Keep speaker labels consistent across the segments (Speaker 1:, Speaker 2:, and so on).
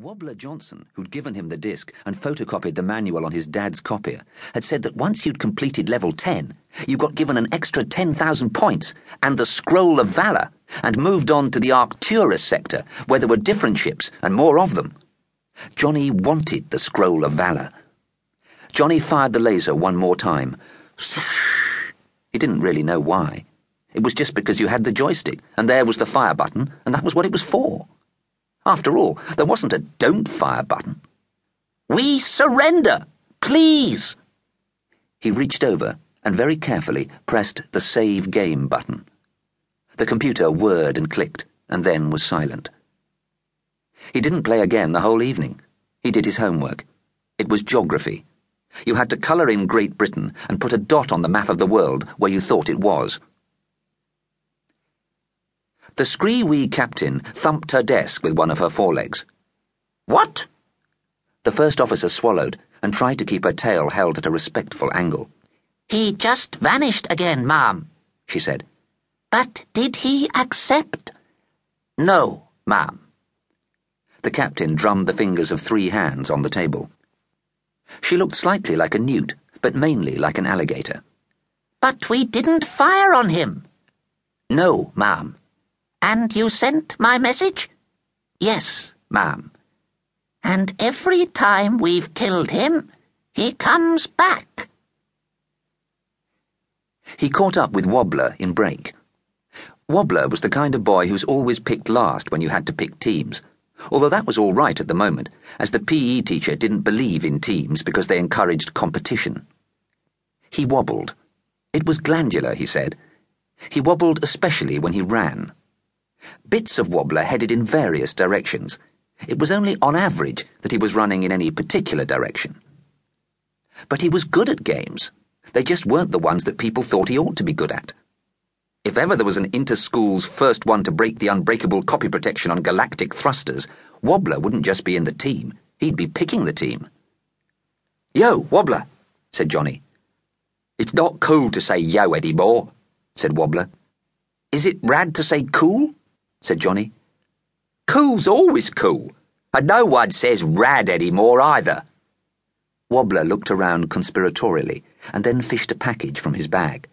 Speaker 1: Wobbler Johnson, who'd given him the disc and photocopied the manual on his dad's copier, had said that once you'd completed level 10, you got given an extra 10,000 points and the Scroll of Valor and moved on to the Arcturus sector, where there were different ships and more of them. Johnny wanted the Scroll of Valor. Johnny fired the laser one more time. He didn't really know why. It was just because you had the joystick, and there was the fire button, and that was what it was for. After all, there wasn't a don't fire button. We surrender! Please! He reached over and very carefully pressed the save game button. The computer whirred and clicked, and then was silent. He didn't play again the whole evening. He did his homework. It was geography. You had to colour in Great Britain and put a dot on the map of the world where you thought it was. The scree-wee captain thumped her desk with one of her forelegs. What? The first officer swallowed and tried to keep her tail held at a respectful angle.
Speaker 2: He just vanished again, ma'am, she said. But did he accept? No, ma'am.
Speaker 1: The captain drummed the fingers of three hands on the table. She looked slightly like a newt, but mainly like an alligator.
Speaker 2: But we didn't fire on him.
Speaker 1: No, ma'am.
Speaker 2: And you sent my message?
Speaker 1: Yes, ma'am.
Speaker 2: And every time we've killed him, he comes back.
Speaker 1: He caught up with Wobbler in break. Wobbler was the kind of boy who's always picked last when you had to pick teams, although that was all right at the moment, as the PE teacher didn't believe in teams because they encouraged competition. He wobbled. It was glandular, he said. He wobbled especially when he ran. Bits of Wobbler headed in various directions. It was only on average that he was running in any particular direction. But he was good at games. They just weren't the ones that people thought he ought to be good at. If ever there was an inter-schools first one to break the unbreakable copy protection on galactic thrusters, Wobbler wouldn't just be in the team, he'd be picking the team. Yo, Wobbler, said Johnny. It's not cool to say yo anymore, said Wobbler. Is it rad to say cool? Said Johnny. Cool's always cool, and no one says rad anymore either. Wobbler looked around conspiratorially and then fished a package from his bag.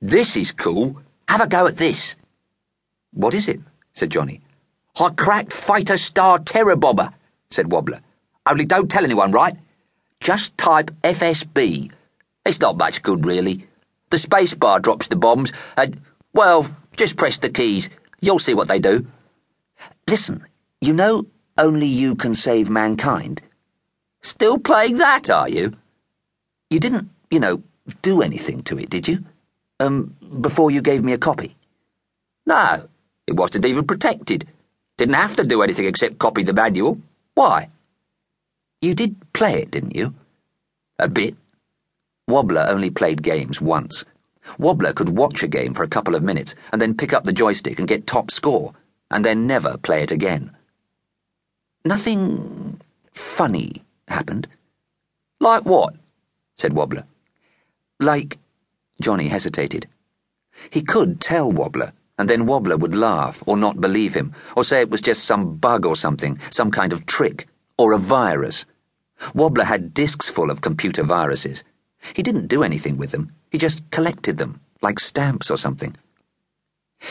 Speaker 1: This is cool. Have a go at this. What is it? said Johnny. I cracked Fighter Star Terror Bomber, said Wobbler. Only don't tell anyone, right? Just type FSB. It's not much good, really. The spacebar drops the bombs, and, well, just press the keys. You'll see what they do. Listen, you know only you can save mankind? Still playing that, are you? You didn't, you know, do anything to it, did you? Um, before you gave me a copy? No, it wasn't even protected. Didn't have to do anything except copy the manual. Why? You did play it, didn't you? A bit. Wobbler only played games once. Wobbler could watch a game for a couple of minutes and then pick up the joystick and get top score, and then never play it again. Nothing funny happened. Like what? said Wobbler. Like. Johnny hesitated. He could tell Wobbler, and then Wobbler would laugh or not believe him, or say it was just some bug or something, some kind of trick, or a virus. Wobbler had disks full of computer viruses. He didn't do anything with them. He just collected them, like stamps or something.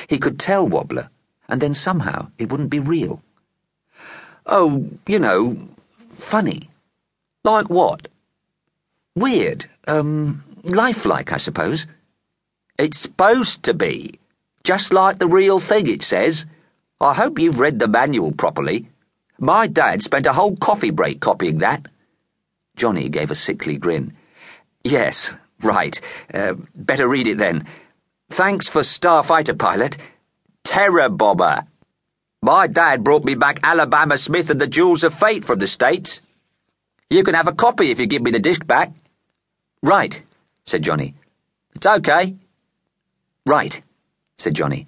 Speaker 1: He could tell Wobbler, and then somehow it wouldn't be real. Oh, you know, funny. Like what? Weird. Um, lifelike, I suppose. It's supposed to be. Just like the real thing, it says. I hope you've read the manual properly. My dad spent a whole coffee break copying that. Johnny gave a sickly grin. Yes, Right. Uh, better read it then. Thanks for Starfighter pilot. Terror Bomber. My dad brought me back Alabama Smith and the Jewels of Fate from the States. You can have a copy if you give me the disc back. Right, said Johnny. It's okay. Right, said Johnny.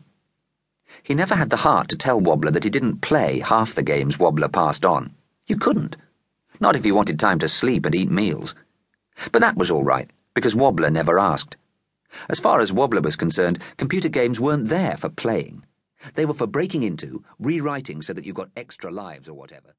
Speaker 1: He never had the heart to tell Wobbler that he didn't play half the games Wobbler passed on. You couldn't. Not if you wanted time to sleep and eat meals. But that was all right because Wobbler never asked. As far as Wobbler was concerned, computer games weren't there for playing. They were for breaking into, rewriting so that you got extra lives or whatever.